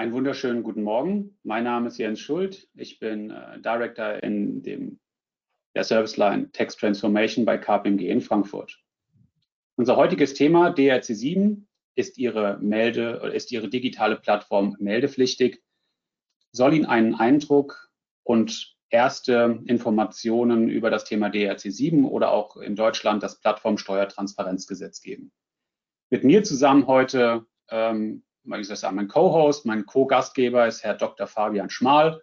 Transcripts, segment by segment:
Einen wunderschönen guten Morgen. Mein Name ist Jens Schuld. Ich bin äh, Director in dem, der Service Line Text Transformation bei KPMG in Frankfurt. Unser heutiges Thema DRC7 ist Ihre Melde, ist Ihre digitale Plattform meldepflichtig, soll Ihnen einen Eindruck und erste Informationen über das Thema DRC7 oder auch in Deutschland das Plattformsteuertransparenzgesetz geben. Mit mir zusammen heute, ähm, ich soll sagen, mein Co-Host, mein Co-Gastgeber ist Herr Dr. Fabian Schmal.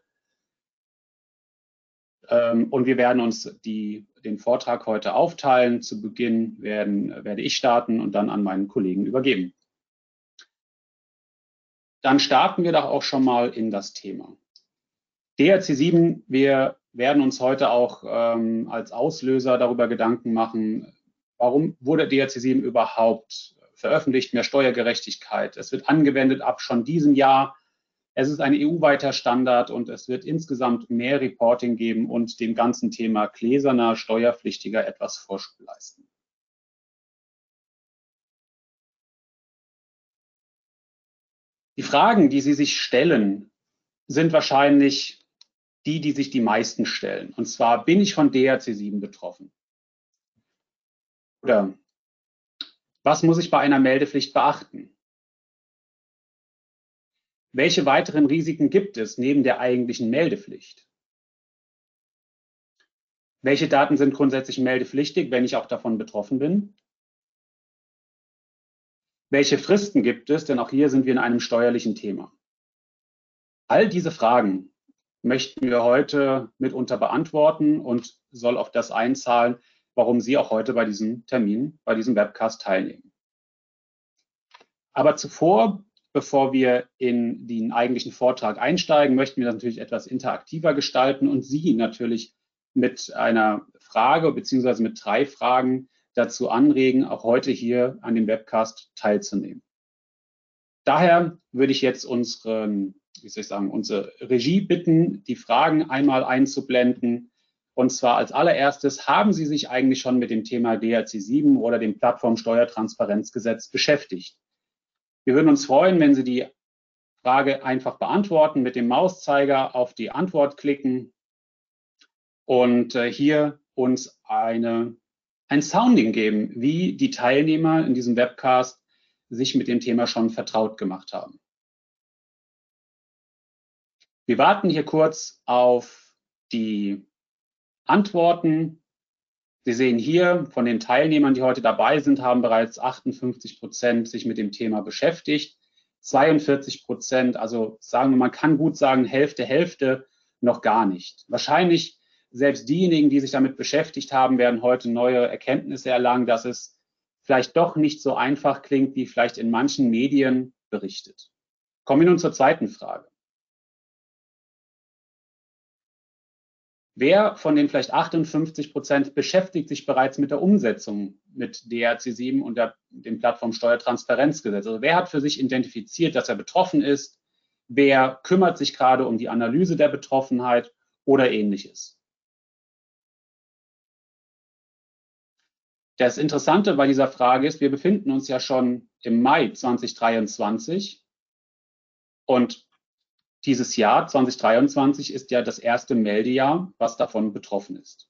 Ähm, und wir werden uns die, den Vortrag heute aufteilen. Zu Beginn werden, werde ich starten und dann an meinen Kollegen übergeben. Dann starten wir doch auch schon mal in das Thema. DRC7, wir werden uns heute auch ähm, als Auslöser darüber Gedanken machen, warum wurde DRC7 überhaupt veröffentlicht, mehr Steuergerechtigkeit. Es wird angewendet ab schon diesem Jahr. Es ist ein EU-weiter Standard und es wird insgesamt mehr Reporting geben und dem ganzen Thema gläserner Steuerpflichtiger etwas Vorschub leisten. Die Fragen, die Sie sich stellen, sind wahrscheinlich die, die sich die meisten stellen. Und zwar, bin ich von DRC7 betroffen? Oder was muss ich bei einer Meldepflicht beachten? Welche weiteren Risiken gibt es neben der eigentlichen Meldepflicht? Welche Daten sind grundsätzlich meldepflichtig, wenn ich auch davon betroffen bin? Welche Fristen gibt es? Denn auch hier sind wir in einem steuerlichen Thema. All diese Fragen möchten wir heute mitunter beantworten und soll auf das einzahlen, warum Sie auch heute bei diesem Termin, bei diesem Webcast teilnehmen. Aber zuvor, bevor wir in den eigentlichen Vortrag einsteigen, möchten wir das natürlich etwas interaktiver gestalten und Sie natürlich mit einer Frage beziehungsweise mit drei Fragen dazu anregen, auch heute hier an dem Webcast teilzunehmen. Daher würde ich jetzt unseren wie soll ich sagen, unsere Regie bitten, die Fragen einmal einzublenden. Und zwar als allererstes, haben Sie sich eigentlich schon mit dem Thema DRC7 oder dem Plattformsteuertransparenzgesetz beschäftigt? Wir würden uns freuen, wenn Sie die Frage einfach beantworten, mit dem Mauszeiger auf die Antwort klicken und äh, hier uns eine, ein Sounding geben, wie die Teilnehmer in diesem Webcast sich mit dem Thema schon vertraut gemacht haben. Wir warten hier kurz auf die Antworten. Sie sehen hier, von den Teilnehmern, die heute dabei sind, haben bereits 58 Prozent sich mit dem Thema beschäftigt. 42 Prozent, also sagen wir, man kann gut sagen, Hälfte, Hälfte noch gar nicht. Wahrscheinlich selbst diejenigen, die sich damit beschäftigt haben, werden heute neue Erkenntnisse erlangen, dass es vielleicht doch nicht so einfach klingt, wie vielleicht in manchen Medien berichtet. Kommen wir nun zur zweiten Frage. Wer von den vielleicht 58 Prozent beschäftigt sich bereits mit der Umsetzung mit DRC7 und der, dem Plattformsteuertransparenzgesetz? Also wer hat für sich identifiziert, dass er betroffen ist? Wer kümmert sich gerade um die Analyse der Betroffenheit oder ähnliches? Das Interessante bei dieser Frage ist, wir befinden uns ja schon im Mai 2023 und dieses Jahr 2023 ist ja das erste Meldejahr, was davon betroffen ist.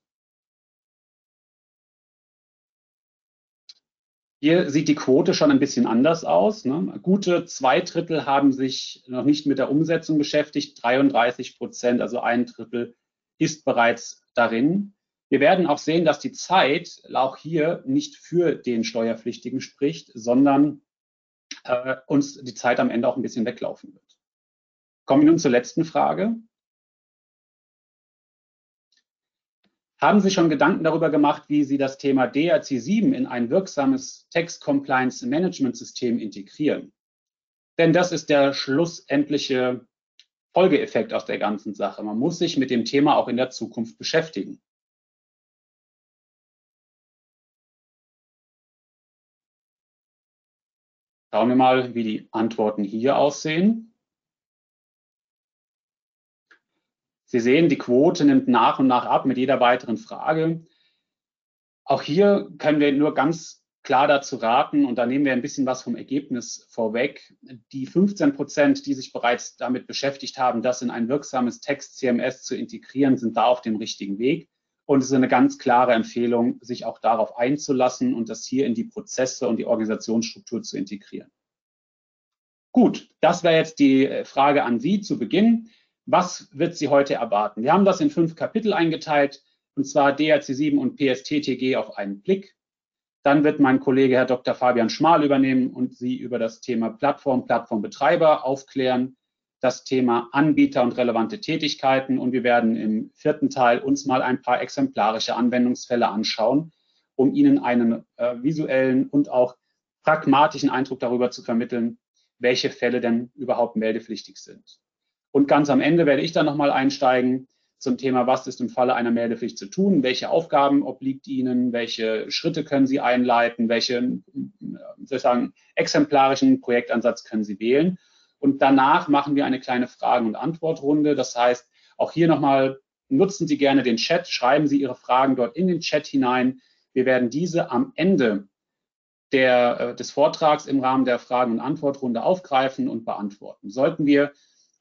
Hier sieht die Quote schon ein bisschen anders aus. Ne? Gute zwei Drittel haben sich noch nicht mit der Umsetzung beschäftigt. 33 Prozent, also ein Drittel, ist bereits darin. Wir werden auch sehen, dass die Zeit auch hier nicht für den Steuerpflichtigen spricht, sondern äh, uns die Zeit am Ende auch ein bisschen weglaufen wird. Kommen wir nun zur letzten Frage. Haben Sie schon Gedanken darüber gemacht, wie Sie das Thema DRC7 in ein wirksames Text Compliance Management System integrieren? Denn das ist der schlussendliche Folgeeffekt aus der ganzen Sache. Man muss sich mit dem Thema auch in der Zukunft beschäftigen. Schauen wir mal, wie die Antworten hier aussehen. Sie sehen, die Quote nimmt nach und nach ab mit jeder weiteren Frage. Auch hier können wir nur ganz klar dazu raten, und da nehmen wir ein bisschen was vom Ergebnis vorweg, die 15 Prozent, die sich bereits damit beschäftigt haben, das in ein wirksames Text-CMS zu integrieren, sind da auf dem richtigen Weg. Und es ist eine ganz klare Empfehlung, sich auch darauf einzulassen und das hier in die Prozesse und die Organisationsstruktur zu integrieren. Gut, das wäre jetzt die Frage an Sie zu Beginn. Was wird Sie heute erwarten? Wir haben das in fünf Kapitel eingeteilt, und zwar DRC7 und PSTTG auf einen Blick. Dann wird mein Kollege Herr Dr. Fabian Schmal übernehmen und Sie über das Thema Plattform, Plattformbetreiber aufklären, das Thema Anbieter und relevante Tätigkeiten. Und wir werden im vierten Teil uns mal ein paar exemplarische Anwendungsfälle anschauen, um Ihnen einen äh, visuellen und auch pragmatischen Eindruck darüber zu vermitteln, welche Fälle denn überhaupt meldepflichtig sind. Und ganz am Ende werde ich dann nochmal einsteigen zum Thema, was ist im Falle einer Meldepflicht zu tun, welche Aufgaben obliegt Ihnen, welche Schritte können Sie einleiten, welche sozusagen exemplarischen Projektansatz können Sie wählen. Und danach machen wir eine kleine Fragen- und Antwortrunde. Das heißt, auch hier nochmal nutzen Sie gerne den Chat, schreiben Sie Ihre Fragen dort in den Chat hinein. Wir werden diese am Ende der, äh, des Vortrags im Rahmen der Fragen- und Antwortrunde aufgreifen und beantworten. Sollten wir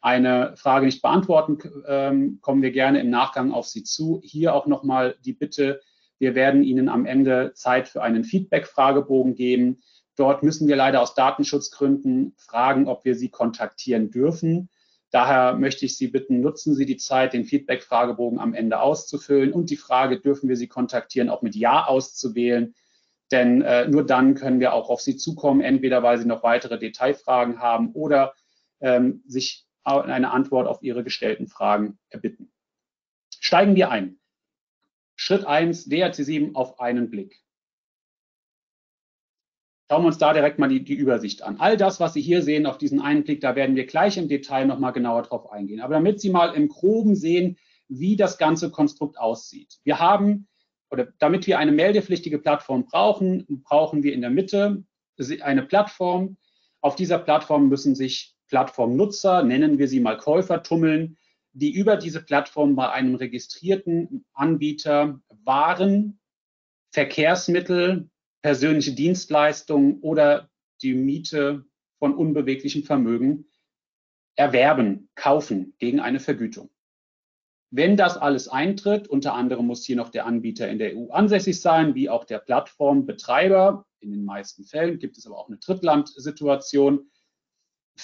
eine Frage nicht beantworten, ähm, kommen wir gerne im Nachgang auf Sie zu. Hier auch nochmal die Bitte, wir werden Ihnen am Ende Zeit für einen Feedback-Fragebogen geben. Dort müssen wir leider aus Datenschutzgründen fragen, ob wir Sie kontaktieren dürfen. Daher möchte ich Sie bitten, nutzen Sie die Zeit, den Feedback-Fragebogen am Ende auszufüllen und die Frage, dürfen wir Sie kontaktieren, auch mit Ja auszuwählen. Denn äh, nur dann können wir auch auf Sie zukommen, entweder weil Sie noch weitere Detailfragen haben oder ähm, sich eine Antwort auf Ihre gestellten Fragen erbitten. Steigen wir ein. Schritt 1, DRC7 auf einen Blick. Schauen wir uns da direkt mal die, die, Übersicht an. All das, was Sie hier sehen auf diesen einen Blick, da werden wir gleich im Detail nochmal genauer drauf eingehen. Aber damit Sie mal im Groben sehen, wie das ganze Konstrukt aussieht. Wir haben, oder damit wir eine meldepflichtige Plattform brauchen, brauchen wir in der Mitte eine Plattform. Auf dieser Plattform müssen sich Plattformnutzer, nennen wir sie mal Käufer, tummeln, die über diese Plattform bei einem registrierten Anbieter Waren, Verkehrsmittel, persönliche Dienstleistungen oder die Miete von unbeweglichem Vermögen erwerben, kaufen gegen eine Vergütung. Wenn das alles eintritt, unter anderem muss hier noch der Anbieter in der EU ansässig sein, wie auch der Plattformbetreiber. In den meisten Fällen gibt es aber auch eine Drittlandsituation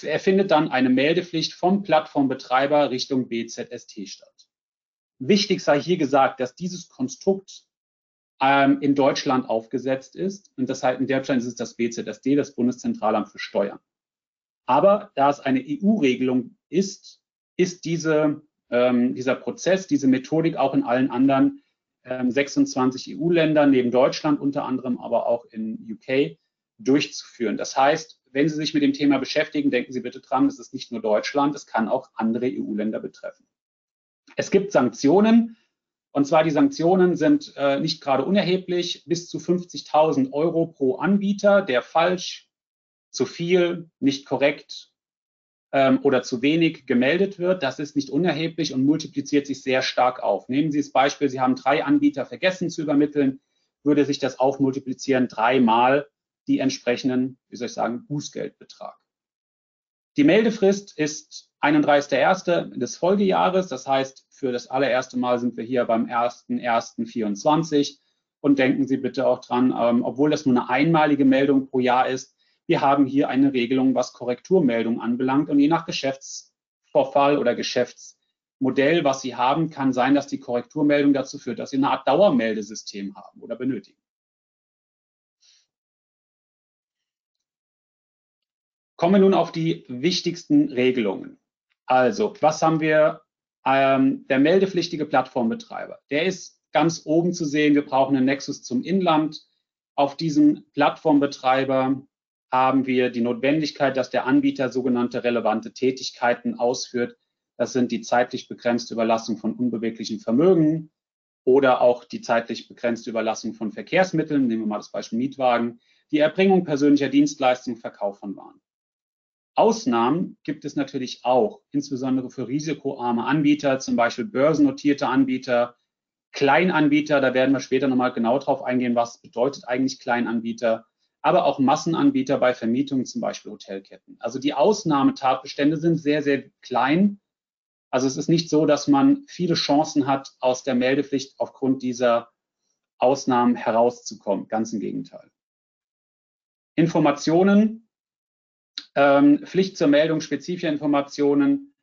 er findet dann eine Meldepflicht vom Plattformbetreiber Richtung BZST statt. Wichtig sei hier gesagt, dass dieses Konstrukt ähm, in Deutschland aufgesetzt ist. Und heißt, in Deutschland ist es das BZSD, das Bundeszentralamt für Steuern. Aber da es eine EU-Regelung ist, ist diese, ähm, dieser Prozess, diese Methodik auch in allen anderen ähm, 26 EU-Ländern, neben Deutschland unter anderem, aber auch in UK, durchzuführen. Das heißt, wenn Sie sich mit dem Thema beschäftigen, denken Sie bitte dran, es ist nicht nur Deutschland, es kann auch andere EU-Länder betreffen. Es gibt Sanktionen, und zwar die Sanktionen sind äh, nicht gerade unerheblich, bis zu 50.000 Euro pro Anbieter, der falsch, zu viel, nicht korrekt ähm, oder zu wenig gemeldet wird. Das ist nicht unerheblich und multipliziert sich sehr stark auf. Nehmen Sie das Beispiel, Sie haben drei Anbieter vergessen zu übermitteln, würde sich das aufmultiplizieren dreimal die entsprechenden, wie soll ich sagen, Bußgeldbetrag. Die Meldefrist ist 31.01. des Folgejahres. Das heißt, für das allererste Mal sind wir hier beim 1.1.24 und denken Sie bitte auch dran, ähm, obwohl das nur eine einmalige Meldung pro Jahr ist, wir haben hier eine Regelung, was Korrekturmeldungen anbelangt und je nach Geschäftsvorfall oder Geschäftsmodell, was Sie haben, kann sein, dass die Korrekturmeldung dazu führt, dass Sie eine Art Dauermeldesystem haben oder benötigen. Kommen wir nun auf die wichtigsten Regelungen. Also, was haben wir? Ähm, der meldepflichtige Plattformbetreiber. Der ist ganz oben zu sehen. Wir brauchen einen Nexus zum Inland. Auf diesem Plattformbetreiber haben wir die Notwendigkeit, dass der Anbieter sogenannte relevante Tätigkeiten ausführt. Das sind die zeitlich begrenzte Überlassung von unbeweglichen Vermögen oder auch die zeitlich begrenzte Überlassung von Verkehrsmitteln. Nehmen wir mal das Beispiel Mietwagen. Die Erbringung persönlicher Dienstleistungen, Verkauf von Waren. Ausnahmen gibt es natürlich auch, insbesondere für risikoarme Anbieter, zum Beispiel börsennotierte Anbieter, Kleinanbieter, da werden wir später nochmal genau drauf eingehen, was bedeutet eigentlich Kleinanbieter. aber auch Massenanbieter bei Vermietungen, zum Beispiel Hotelketten. Also die Ausnahmetatbestände sind sehr, sehr klein. Also es ist nicht so, dass man viele Chancen hat, aus der Meldepflicht aufgrund dieser Ausnahmen herauszukommen. Ganz im Gegenteil. Informationen, ähm, Pflicht zur Meldung spezifischer Informationen.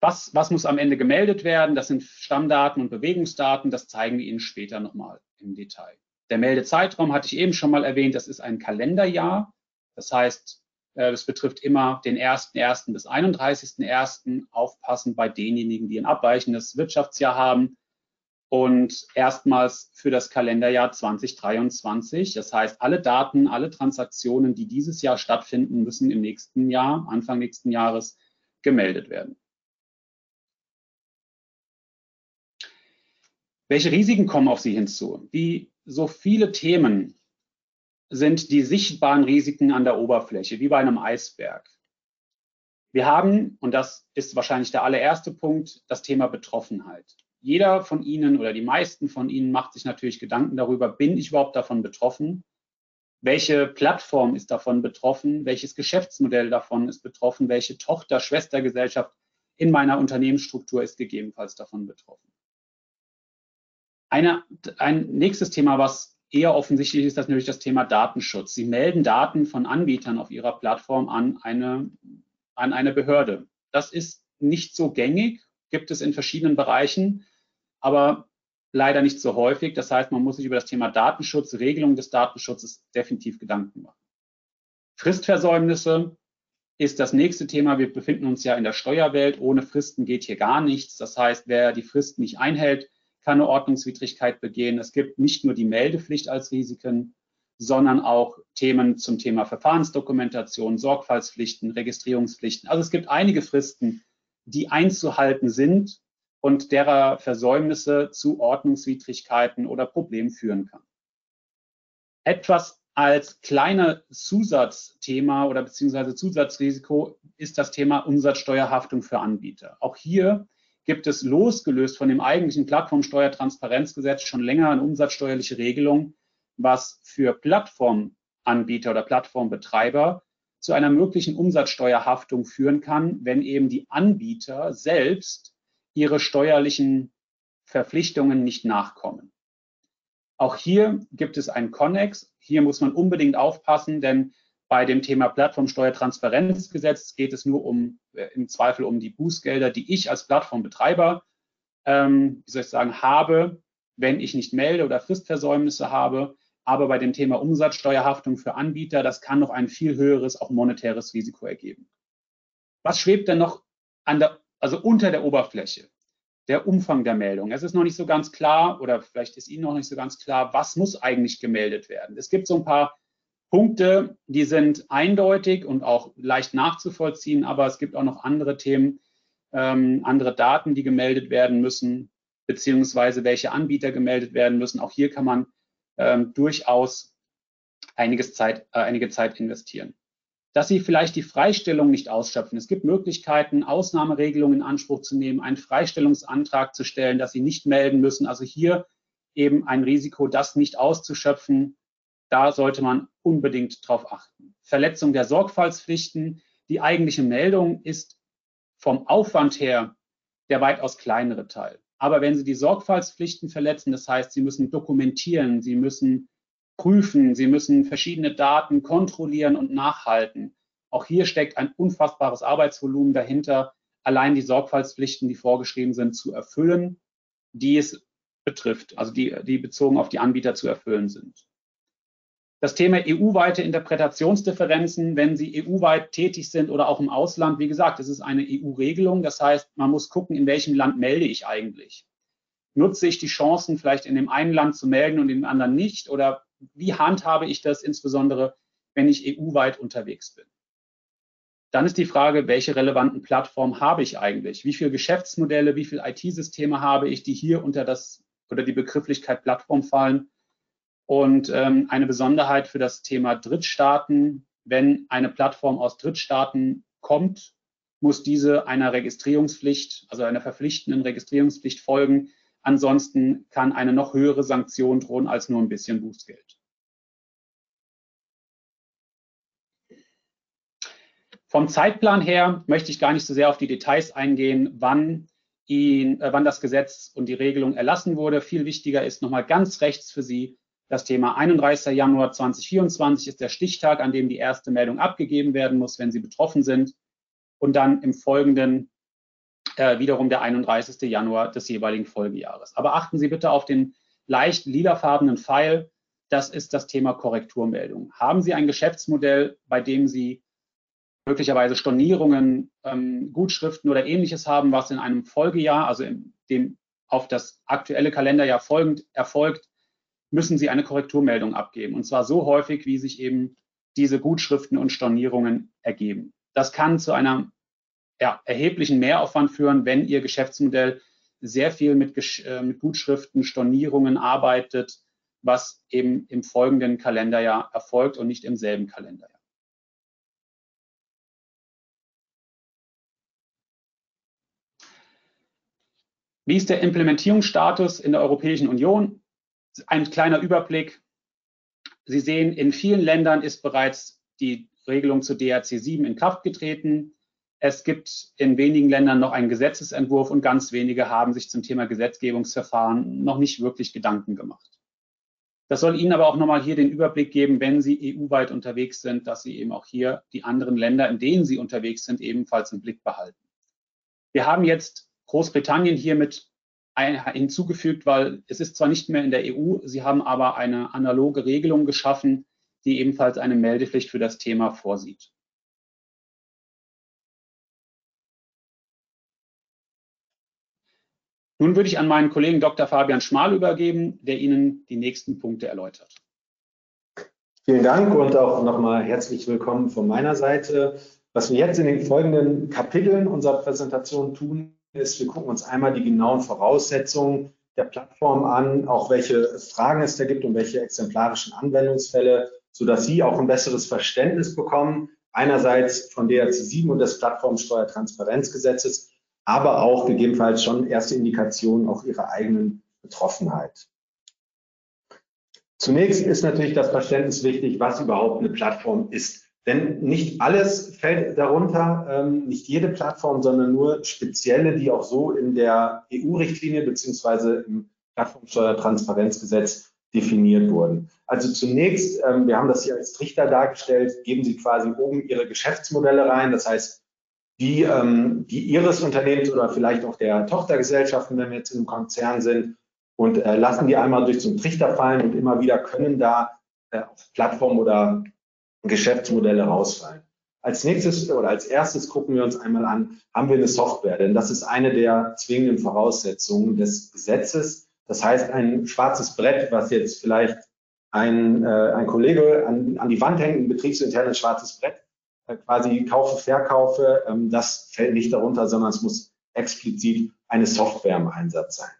Was, was muss am Ende gemeldet werden? Das sind Stammdaten und Bewegungsdaten. Das zeigen wir Ihnen später nochmal im Detail. Der Meldezeitraum hatte ich eben schon mal erwähnt. Das ist ein Kalenderjahr. Das heißt, es äh, betrifft immer den 1.1. bis 31.1. Aufpassen bei denjenigen, die ein abweichendes Wirtschaftsjahr haben und erstmals für das Kalenderjahr 2023. Das heißt, alle Daten, alle Transaktionen, die dieses Jahr stattfinden, müssen im nächsten Jahr, Anfang nächsten Jahres, gemeldet werden. Welche Risiken kommen auf Sie hinzu? Wie so viele Themen sind die sichtbaren Risiken an der Oberfläche, wie bei einem Eisberg. Wir haben, und das ist wahrscheinlich der allererste Punkt, das Thema Betroffenheit jeder von Ihnen oder die meisten von Ihnen macht sich natürlich Gedanken darüber, bin ich überhaupt davon betroffen? Welche Plattform ist davon betroffen? Welches Geschäftsmodell davon ist betroffen? Welche Tochter, Schwestergesellschaft in meiner Unternehmensstruktur ist gegebenenfalls davon betroffen? Eine, ein nächstes Thema, was eher offensichtlich ist, ist natürlich das Thema Datenschutz. Sie melden Daten von Anbietern auf Ihrer Plattform an eine, an eine Behörde. Das ist nicht so gängig, gibt es in verschiedenen Bereichen aber leider nicht so häufig. Das heißt, man muss sich über das Thema Datenschutz, Regelung des Datenschutzes definitiv Gedanken machen. Fristversäumnisse ist das nächste Thema. Wir befinden uns ja in der Steuerwelt. Ohne Fristen geht hier gar nichts. Das heißt, wer die Fristen nicht einhält, kann eine Ordnungswidrigkeit begehen. Es gibt nicht nur die Meldepflicht als Risiken, sondern auch Themen zum Thema Verfahrensdokumentation, Sorgfaltspflichten, Registrierungspflichten. Also es gibt einige Fristen, die einzuhalten sind und derer Versäumnisse zu Ordnungswidrigkeiten oder Problemen führen kann. Etwas als kleiner Zusatzthema oder beziehungsweise Zusatzrisiko ist das Thema Umsatzsteuerhaftung für Anbieter. Auch hier gibt es losgelöst von dem eigentlichen Plattformsteuertransparenzgesetz schon länger eine umsatzsteuerliche Regelung, was für Plattformanbieter oder Plattformbetreiber zu einer möglichen Umsatzsteuerhaftung führen kann, wenn eben die Anbieter selbst ihre steuerlichen Verpflichtungen nicht nachkommen. Auch hier gibt es einen Connex. Hier muss man unbedingt aufpassen, denn bei dem Thema Plattformsteuertransparenzgesetz geht es nur um, äh, im Zweifel um die Bußgelder, die ich als Plattformbetreiber, ähm, wie soll ich sagen, habe, wenn ich nicht melde oder Fristversäumnisse habe. Aber bei dem Thema Umsatzsteuerhaftung für Anbieter, das kann noch ein viel höheres, auch monetäres Risiko ergeben. Was schwebt denn noch an der also unter der Oberfläche, der Umfang der Meldung. Es ist noch nicht so ganz klar oder vielleicht ist Ihnen noch nicht so ganz klar, was muss eigentlich gemeldet werden. Es gibt so ein paar Punkte, die sind eindeutig und auch leicht nachzuvollziehen, aber es gibt auch noch andere Themen, ähm, andere Daten, die gemeldet werden müssen, beziehungsweise welche Anbieter gemeldet werden müssen. Auch hier kann man ähm, durchaus einiges Zeit, äh, einige Zeit investieren dass sie vielleicht die Freistellung nicht ausschöpfen. Es gibt Möglichkeiten, Ausnahmeregelungen in Anspruch zu nehmen, einen Freistellungsantrag zu stellen, dass sie nicht melden müssen. Also hier eben ein Risiko, das nicht auszuschöpfen. Da sollte man unbedingt drauf achten. Verletzung der Sorgfaltspflichten. Die eigentliche Meldung ist vom Aufwand her der weitaus kleinere Teil. Aber wenn Sie die Sorgfaltspflichten verletzen, das heißt, Sie müssen dokumentieren, Sie müssen prüfen, sie müssen verschiedene Daten kontrollieren und nachhalten. Auch hier steckt ein unfassbares Arbeitsvolumen dahinter, allein die Sorgfaltspflichten, die vorgeschrieben sind, zu erfüllen, die es betrifft, also die, die bezogen auf die Anbieter zu erfüllen sind. Das Thema EU-weite Interpretationsdifferenzen, wenn Sie EU-weit tätig sind oder auch im Ausland, wie gesagt, es ist eine EU-Regelung. Das heißt, man muss gucken, in welchem Land melde ich eigentlich. Nutze ich die Chancen, vielleicht in dem einen Land zu melden und in dem anderen nicht? Oder wie handhabe ich das insbesondere, wenn ich EU-weit unterwegs bin? Dann ist die Frage, welche relevanten Plattformen habe ich eigentlich? Wie viele Geschäftsmodelle, wie viele IT-Systeme habe ich, die hier unter das oder die Begrifflichkeit Plattform fallen? Und ähm, eine Besonderheit für das Thema Drittstaaten, wenn eine Plattform aus Drittstaaten kommt, muss diese einer Registrierungspflicht, also einer verpflichtenden Registrierungspflicht folgen, Ansonsten kann eine noch höhere Sanktion drohen als nur ein bisschen Bußgeld. Vom Zeitplan her möchte ich gar nicht so sehr auf die Details eingehen, wann, ihn, äh, wann das Gesetz und die Regelung erlassen wurde. Viel wichtiger ist nochmal ganz rechts für Sie das Thema 31. Januar 2024 ist der Stichtag, an dem die erste Meldung abgegeben werden muss, wenn Sie betroffen sind. Und dann im Folgenden äh, wiederum der 31. Januar des jeweiligen Folgejahres. Aber achten Sie bitte auf den leicht lilafarbenen Pfeil. Das ist das Thema Korrekturmeldung. Haben Sie ein Geschäftsmodell, bei dem Sie möglicherweise Stornierungen, ähm, Gutschriften oder ähnliches haben, was in einem Folgejahr, also in dem auf das aktuelle Kalenderjahr folgend erfolgt, müssen Sie eine Korrekturmeldung abgeben. Und zwar so häufig, wie sich eben diese Gutschriften und Stornierungen ergeben. Das kann zu einem ja, erheblichen Mehraufwand führen, wenn Ihr Geschäftsmodell sehr viel mit, äh, mit Gutschriften, Stornierungen arbeitet, was eben im folgenden Kalenderjahr erfolgt und nicht im selben Kalenderjahr. Wie ist der Implementierungsstatus in der Europäischen Union? Ein kleiner Überblick. Sie sehen, in vielen Ländern ist bereits die Regelung zu DRC 7 in Kraft getreten. Es gibt in wenigen Ländern noch einen Gesetzesentwurf und ganz wenige haben sich zum Thema Gesetzgebungsverfahren noch nicht wirklich Gedanken gemacht. Das soll Ihnen aber auch nochmal hier den Überblick geben, wenn Sie EU-weit unterwegs sind, dass Sie eben auch hier die anderen Länder, in denen Sie unterwegs sind, ebenfalls im Blick behalten. Wir haben jetzt Großbritannien hier mit hinzugefügt, weil es ist zwar nicht mehr in der EU, sie haben aber eine analoge Regelung geschaffen, die ebenfalls eine Meldepflicht für das Thema vorsieht. Nun würde ich an meinen Kollegen Dr. Fabian Schmal übergeben, der Ihnen die nächsten Punkte erläutert. Vielen Dank und auch nochmal herzlich willkommen von meiner Seite. Was wir jetzt in den folgenden Kapiteln unserer Präsentation tun, ist, wir gucken uns einmal die genauen Voraussetzungen der Plattform an, auch welche Fragen es da gibt und welche exemplarischen Anwendungsfälle, sodass Sie auch ein besseres Verständnis bekommen, einerseits von DRC 7 und des Plattformsteuertransparenzgesetzes, aber auch gegebenenfalls schon erste Indikationen auch Ihrer eigenen Betroffenheit. Zunächst ist natürlich das Verständnis wichtig, was überhaupt eine Plattform ist. Denn nicht alles fällt darunter, ähm, nicht jede Plattform, sondern nur spezielle, die auch so in der EU-Richtlinie beziehungsweise im Plattformsteuertransparenzgesetz definiert wurden. Also zunächst, ähm, wir haben das hier als Trichter dargestellt, geben Sie quasi oben Ihre Geschäftsmodelle rein, das heißt, die, ähm, die Ihres Unternehmens oder vielleicht auch der Tochtergesellschaften, wenn wir jetzt im Konzern sind, und äh, lassen die einmal durch so einen Trichter fallen und immer wieder können da äh, Plattformen oder Geschäftsmodelle rausfallen. Als nächstes oder als erstes gucken wir uns einmal an, haben wir eine Software? Denn das ist eine der zwingenden Voraussetzungen des Gesetzes. Das heißt, ein schwarzes Brett, was jetzt vielleicht ein, äh, ein Kollege an, an die Wand hängt, ein betriebsinternes schwarzes Brett, äh, quasi kaufe, verkaufe, ähm, das fällt nicht darunter, sondern es muss explizit eine Software im Einsatz sein.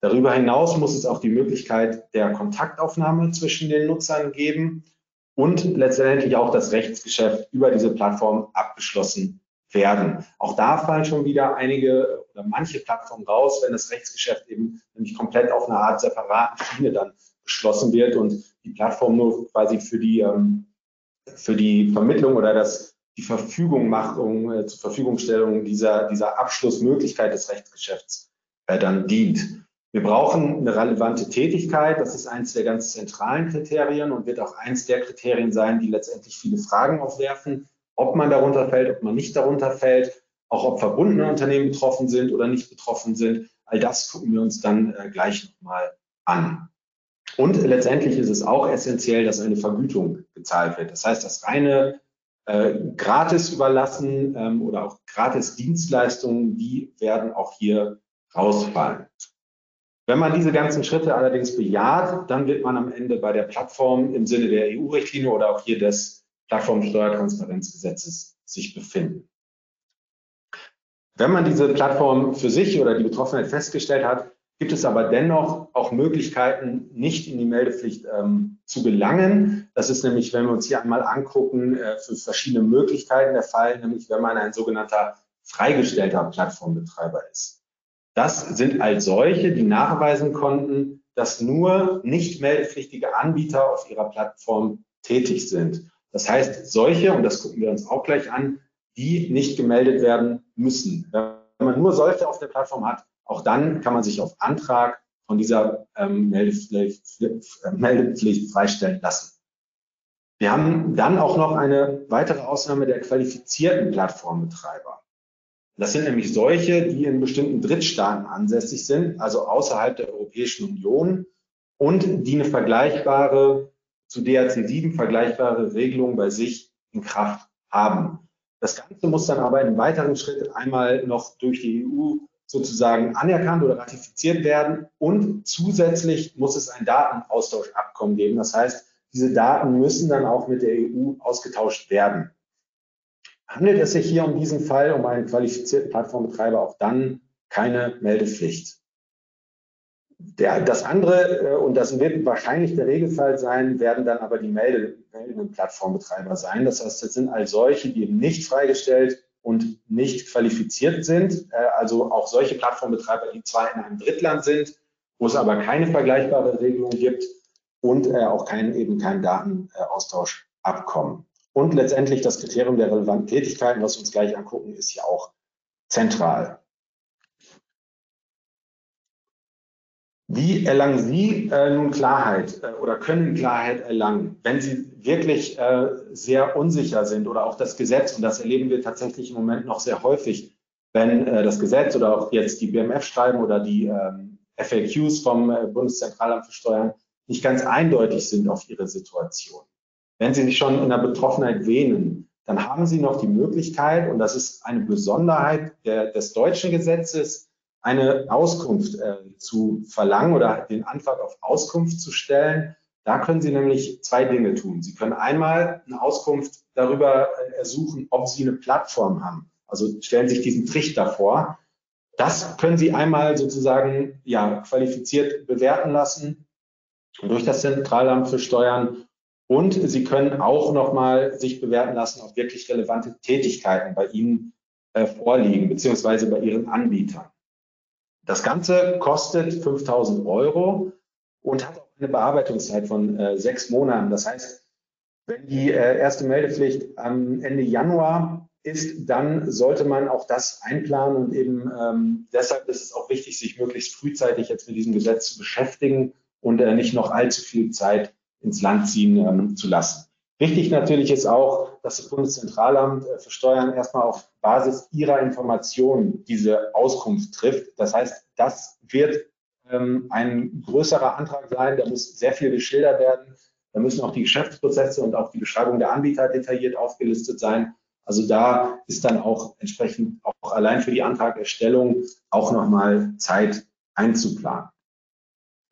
Darüber hinaus muss es auch die Möglichkeit der Kontaktaufnahme zwischen den Nutzern geben und letztendlich auch das Rechtsgeschäft über diese Plattform abgeschlossen werden. Auch da fallen schon wieder einige oder manche Plattformen raus, wenn das Rechtsgeschäft eben nämlich komplett auf einer Art separaten Schiene dann beschlossen wird und die Plattform nur quasi für die, ähm, für die Vermittlung oder das, die Verfügungmachung, äh, zur Verfügungstellung dieser, dieser Abschlussmöglichkeit des Rechtsgeschäfts äh, dann dient. Wir brauchen eine relevante Tätigkeit. Das ist eines der ganz zentralen Kriterien und wird auch eins der Kriterien sein, die letztendlich viele Fragen aufwerfen, ob man darunter fällt, ob man nicht darunter fällt, auch ob verbundene Unternehmen betroffen sind oder nicht betroffen sind. All das gucken wir uns dann äh, gleich nochmal an. Und letztendlich ist es auch essentiell, dass eine Vergütung gezahlt wird. Das heißt, das reine äh, gratis überlassen ähm, oder auch gratis Dienstleistungen, die werden auch hier rausfallen. Wenn man diese ganzen Schritte allerdings bejaht, dann wird man am Ende bei der Plattform im Sinne der EU-Richtlinie oder auch hier des Plattformsteuertransparenzgesetzes sich befinden. Wenn man diese Plattform für sich oder die Betroffenheit festgestellt hat, gibt es aber dennoch auch Möglichkeiten, nicht in die Meldepflicht ähm, zu gelangen. Das ist nämlich, wenn wir uns hier einmal angucken, äh, für verschiedene Möglichkeiten der Fall, nämlich wenn man ein sogenannter freigestellter Plattformbetreiber ist. Das sind als solche, die nachweisen konnten, dass nur nicht meldepflichtige Anbieter auf ihrer Plattform tätig sind. Das heißt, solche, und das gucken wir uns auch gleich an, die nicht gemeldet werden müssen. Wenn man nur solche auf der Plattform hat, auch dann kann man sich auf Antrag von dieser ähm, Meldepflicht, Meldepflicht freistellen lassen. Wir haben dann auch noch eine weitere Ausnahme der qualifizierten Plattformbetreiber. Das sind nämlich solche, die in bestimmten Drittstaaten ansässig sind, also außerhalb der Europäischen Union und die eine vergleichbare, zu DRC 7 vergleichbare Regelung bei sich in Kraft haben. Das Ganze muss dann aber in einem weiteren Schritt einmal noch durch die EU sozusagen anerkannt oder ratifiziert werden und zusätzlich muss es ein Datenaustauschabkommen geben. Das heißt, diese Daten müssen dann auch mit der EU ausgetauscht werden. Handelt es sich hier um diesen Fall, um einen qualifizierten Plattformbetreiber, auch dann keine Meldepflicht. Der, das andere, äh, und das wird wahrscheinlich der Regelfall sein, werden dann aber die Melde, meldenden Plattformbetreiber sein. Das heißt, das sind all solche, die eben nicht freigestellt und nicht qualifiziert sind. Äh, also auch solche Plattformbetreiber, die zwar in einem Drittland sind, wo es aber keine vergleichbare Regelung gibt und äh, auch kein, eben kein Datenaustauschabkommen. Und letztendlich das Kriterium der relevanten Tätigkeiten, was wir uns gleich angucken, ist ja auch zentral. Wie erlangen Sie äh, nun Klarheit äh, oder können Klarheit erlangen, wenn Sie wirklich äh, sehr unsicher sind oder auch das Gesetz, und das erleben wir tatsächlich im Moment noch sehr häufig, wenn äh, das Gesetz oder auch jetzt die BMF-Schreiben oder die ähm, FAQs vom äh, Bundeszentralamt für Steuern nicht ganz eindeutig sind auf Ihre Situation. Wenn Sie sich schon in der Betroffenheit wähnen, dann haben Sie noch die Möglichkeit, und das ist eine Besonderheit der, des deutschen Gesetzes, eine Auskunft äh, zu verlangen oder den Antrag auf Auskunft zu stellen. Da können Sie nämlich zwei Dinge tun. Sie können einmal eine Auskunft darüber äh, ersuchen, ob Sie eine Plattform haben. Also stellen sich diesen Trichter vor. Das können Sie einmal sozusagen ja, qualifiziert bewerten lassen durch das Zentralamt für Steuern und Sie können auch nochmal sich bewerten lassen, ob wirklich relevante Tätigkeiten bei Ihnen äh, vorliegen, beziehungsweise bei Ihren Anbietern. Das Ganze kostet 5000 Euro und hat auch eine Bearbeitungszeit von äh, sechs Monaten. Das heißt, wenn die äh, erste Meldepflicht am Ende Januar ist, dann sollte man auch das einplanen und eben ähm, deshalb ist es auch wichtig, sich möglichst frühzeitig jetzt mit diesem Gesetz zu beschäftigen und äh, nicht noch allzu viel Zeit ins Land ziehen ähm, zu lassen. Wichtig natürlich ist auch, dass das Bundeszentralamt äh, für Steuern erstmal auf Basis ihrer Informationen diese Auskunft trifft. Das heißt, das wird ähm, ein größerer Antrag sein, da muss sehr viel geschildert werden. Da müssen auch die Geschäftsprozesse und auch die Beschreibung der Anbieter detailliert aufgelistet sein. Also da ist dann auch entsprechend auch allein für die Antragerstellung auch nochmal Zeit einzuplanen.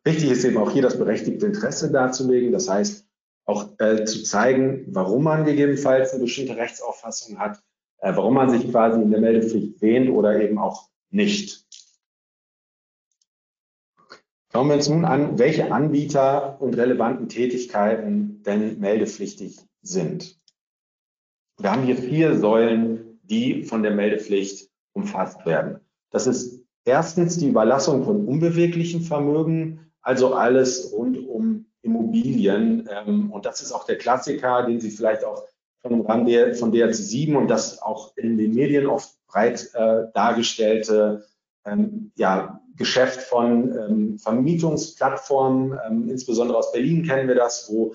Wichtig ist eben auch hier das berechtigte Interesse darzulegen. Das heißt, auch äh, zu zeigen, warum man gegebenenfalls eine bestimmte Rechtsauffassung hat, äh, warum man sich quasi in der Meldepflicht wähnt oder eben auch nicht. Schauen wir uns nun an, welche Anbieter und relevanten Tätigkeiten denn meldepflichtig sind. Wir haben hier vier Säulen, die von der Meldepflicht umfasst werden. Das ist erstens die Überlassung von unbeweglichen Vermögen, also alles rund um Immobilien. Ähm, und das ist auch der Klassiker, den Sie vielleicht auch von Rahmen von DRC 7 und das auch in den Medien oft breit äh, dargestellte ähm, ja, Geschäft von ähm, Vermietungsplattformen, ähm, insbesondere aus Berlin kennen wir das, wo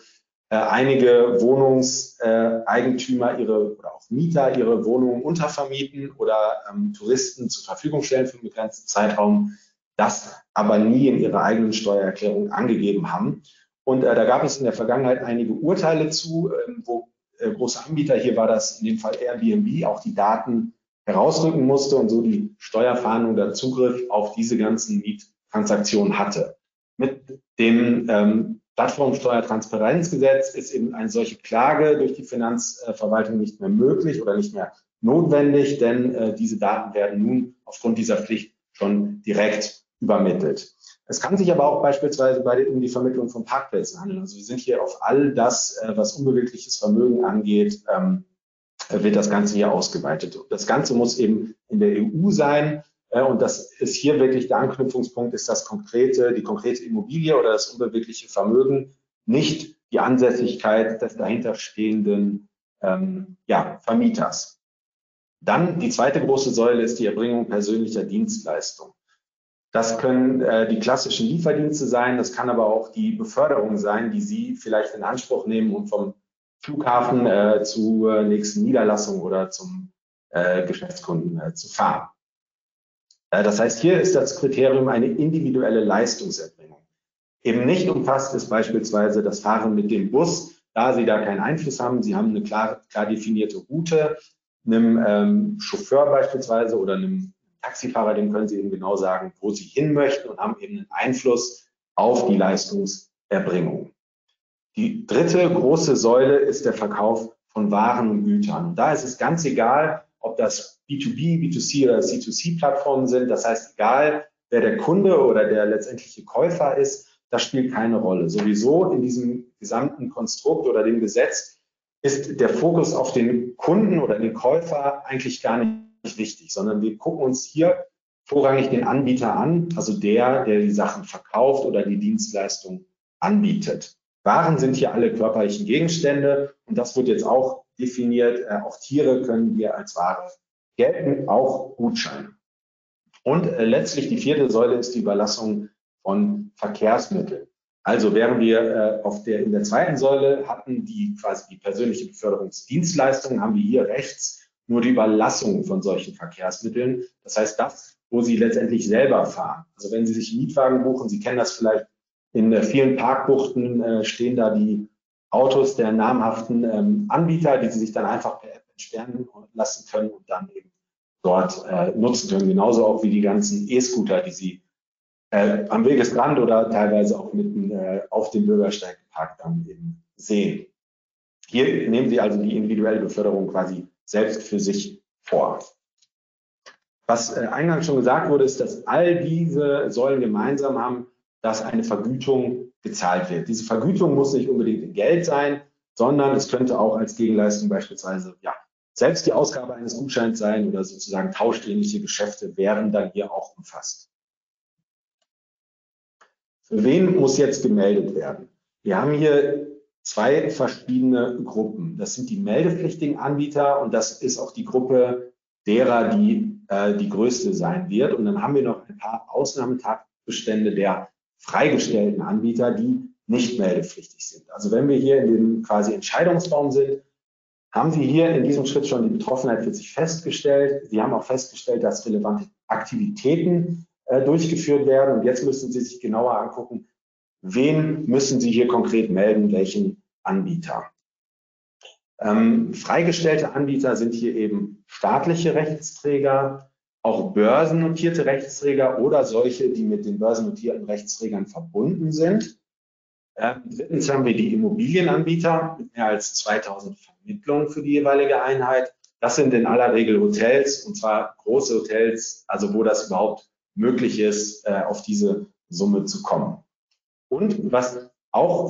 äh, einige Wohnungseigentümer ihre oder auch Mieter ihre Wohnungen untervermieten oder ähm, Touristen zur Verfügung stellen für einen begrenzten Zeitraum das aber nie in ihrer eigenen Steuererklärung angegeben haben. Und äh, da gab es in der Vergangenheit einige Urteile zu, äh, wo äh, große Anbieter, hier war das in dem Fall Airbnb, auch die Daten herausrücken musste und so die Steuerfahndung oder Zugriff auf diese ganzen Miettransaktionen hatte. Mit dem ähm, Plattformsteuertransparenzgesetz ist eben eine solche Klage durch die Finanzverwaltung nicht mehr möglich oder nicht mehr notwendig, denn äh, diese Daten werden nun aufgrund dieser Pflicht schon direkt übermittelt. Es kann sich aber auch beispielsweise bei um die Vermittlung von Parkplätzen handeln. Also wir sind hier auf all das, äh, was unbewegliches Vermögen angeht, ähm, wird das Ganze hier ausgeweitet. Das Ganze muss eben in der EU sein. Äh, und das ist hier wirklich der Anknüpfungspunkt, ist das konkrete, die konkrete Immobilie oder das unbewegliche Vermögen, nicht die Ansässigkeit des dahinterstehenden ähm, ja, Vermieters. Dann die zweite große Säule ist die Erbringung persönlicher Dienstleistungen. Das können äh, die klassischen Lieferdienste sein, das kann aber auch die Beförderung sein, die Sie vielleicht in Anspruch nehmen, um vom Flughafen äh, zur nächsten Niederlassung oder zum äh, Geschäftskunden äh, zu fahren. Äh, das heißt, hier ist das Kriterium eine individuelle Leistungserbringung. Eben nicht umfasst ist beispielsweise das Fahren mit dem Bus, da Sie da keinen Einfluss haben. Sie haben eine klar, klar definierte Route, einem ähm, Chauffeur beispielsweise oder einem Taxifahrer, dem können Sie eben genau sagen, wo Sie hin möchten und haben eben einen Einfluss auf die Leistungserbringung. Die dritte große Säule ist der Verkauf von Waren und Gütern. Und da ist es ganz egal, ob das B2B, B2C oder C2C-Plattformen sind. Das heißt, egal wer der Kunde oder der letztendliche Käufer ist, das spielt keine Rolle. Sowieso in diesem gesamten Konstrukt oder dem Gesetz ist der Fokus auf den Kunden oder den Käufer eigentlich gar nicht wichtig, sondern wir gucken uns hier vorrangig den Anbieter an, also der, der die Sachen verkauft oder die Dienstleistung anbietet. Waren sind hier alle körperlichen Gegenstände und das wird jetzt auch definiert. Äh, auch Tiere können hier als Ware gelten, auch Gutscheine. Und äh, letztlich die vierte Säule ist die Überlassung von Verkehrsmitteln. Also während wir äh, auf der, in der zweiten Säule hatten die quasi die persönliche Beförderungsdienstleistungen, haben wir hier rechts nur die Überlassung von solchen Verkehrsmitteln. Das heißt, das, wo Sie letztendlich selber fahren. Also wenn Sie sich Mietwagen buchen, Sie kennen das vielleicht, in äh, vielen Parkbuchten äh, stehen da die Autos der namhaften ähm, Anbieter, die Sie sich dann einfach per App entsperren lassen können und dann eben dort äh, nutzen können. Genauso auch wie die ganzen E-Scooter, die Sie äh, am Wegesrand oder teilweise auch mitten äh, auf dem Bürgersteig geparkt dann eben sehen. Hier nehmen Sie also die individuelle Beförderung quasi selbst für sich vor. Was äh, eingangs schon gesagt wurde, ist, dass all diese Säulen gemeinsam haben, dass eine Vergütung gezahlt wird. Diese Vergütung muss nicht unbedingt in Geld sein, sondern es könnte auch als Gegenleistung beispielsweise ja, selbst die Ausgabe eines Gutscheins sein oder sozusagen tauschähnliche Geschäfte wären dann hier auch umfasst. Für wen muss jetzt gemeldet werden? Wir haben hier zwei verschiedene Gruppen. Das sind die meldepflichtigen Anbieter und das ist auch die Gruppe derer, die äh, die größte sein wird. Und dann haben wir noch ein paar Ausnahmetatbestände der freigestellten Anbieter, die nicht meldepflichtig sind. Also wenn wir hier in dem quasi Entscheidungsbaum sind, haben Sie hier in diesem Schritt schon die Betroffenheit für sich festgestellt. Sie haben auch festgestellt, dass relevante Aktivitäten äh, durchgeführt werden. Und jetzt müssen Sie sich genauer angucken, wen müssen Sie hier konkret melden, welchen Anbieter. Ähm, freigestellte Anbieter sind hier eben staatliche Rechtsträger, auch börsennotierte Rechtsträger oder solche, die mit den börsennotierten Rechtsträgern verbunden sind. Ähm, drittens haben wir die Immobilienanbieter mit mehr als 2000 Vermittlungen für die jeweilige Einheit. Das sind in aller Regel Hotels und zwar große Hotels, also wo das überhaupt möglich ist, äh, auf diese Summe zu kommen. Und was auch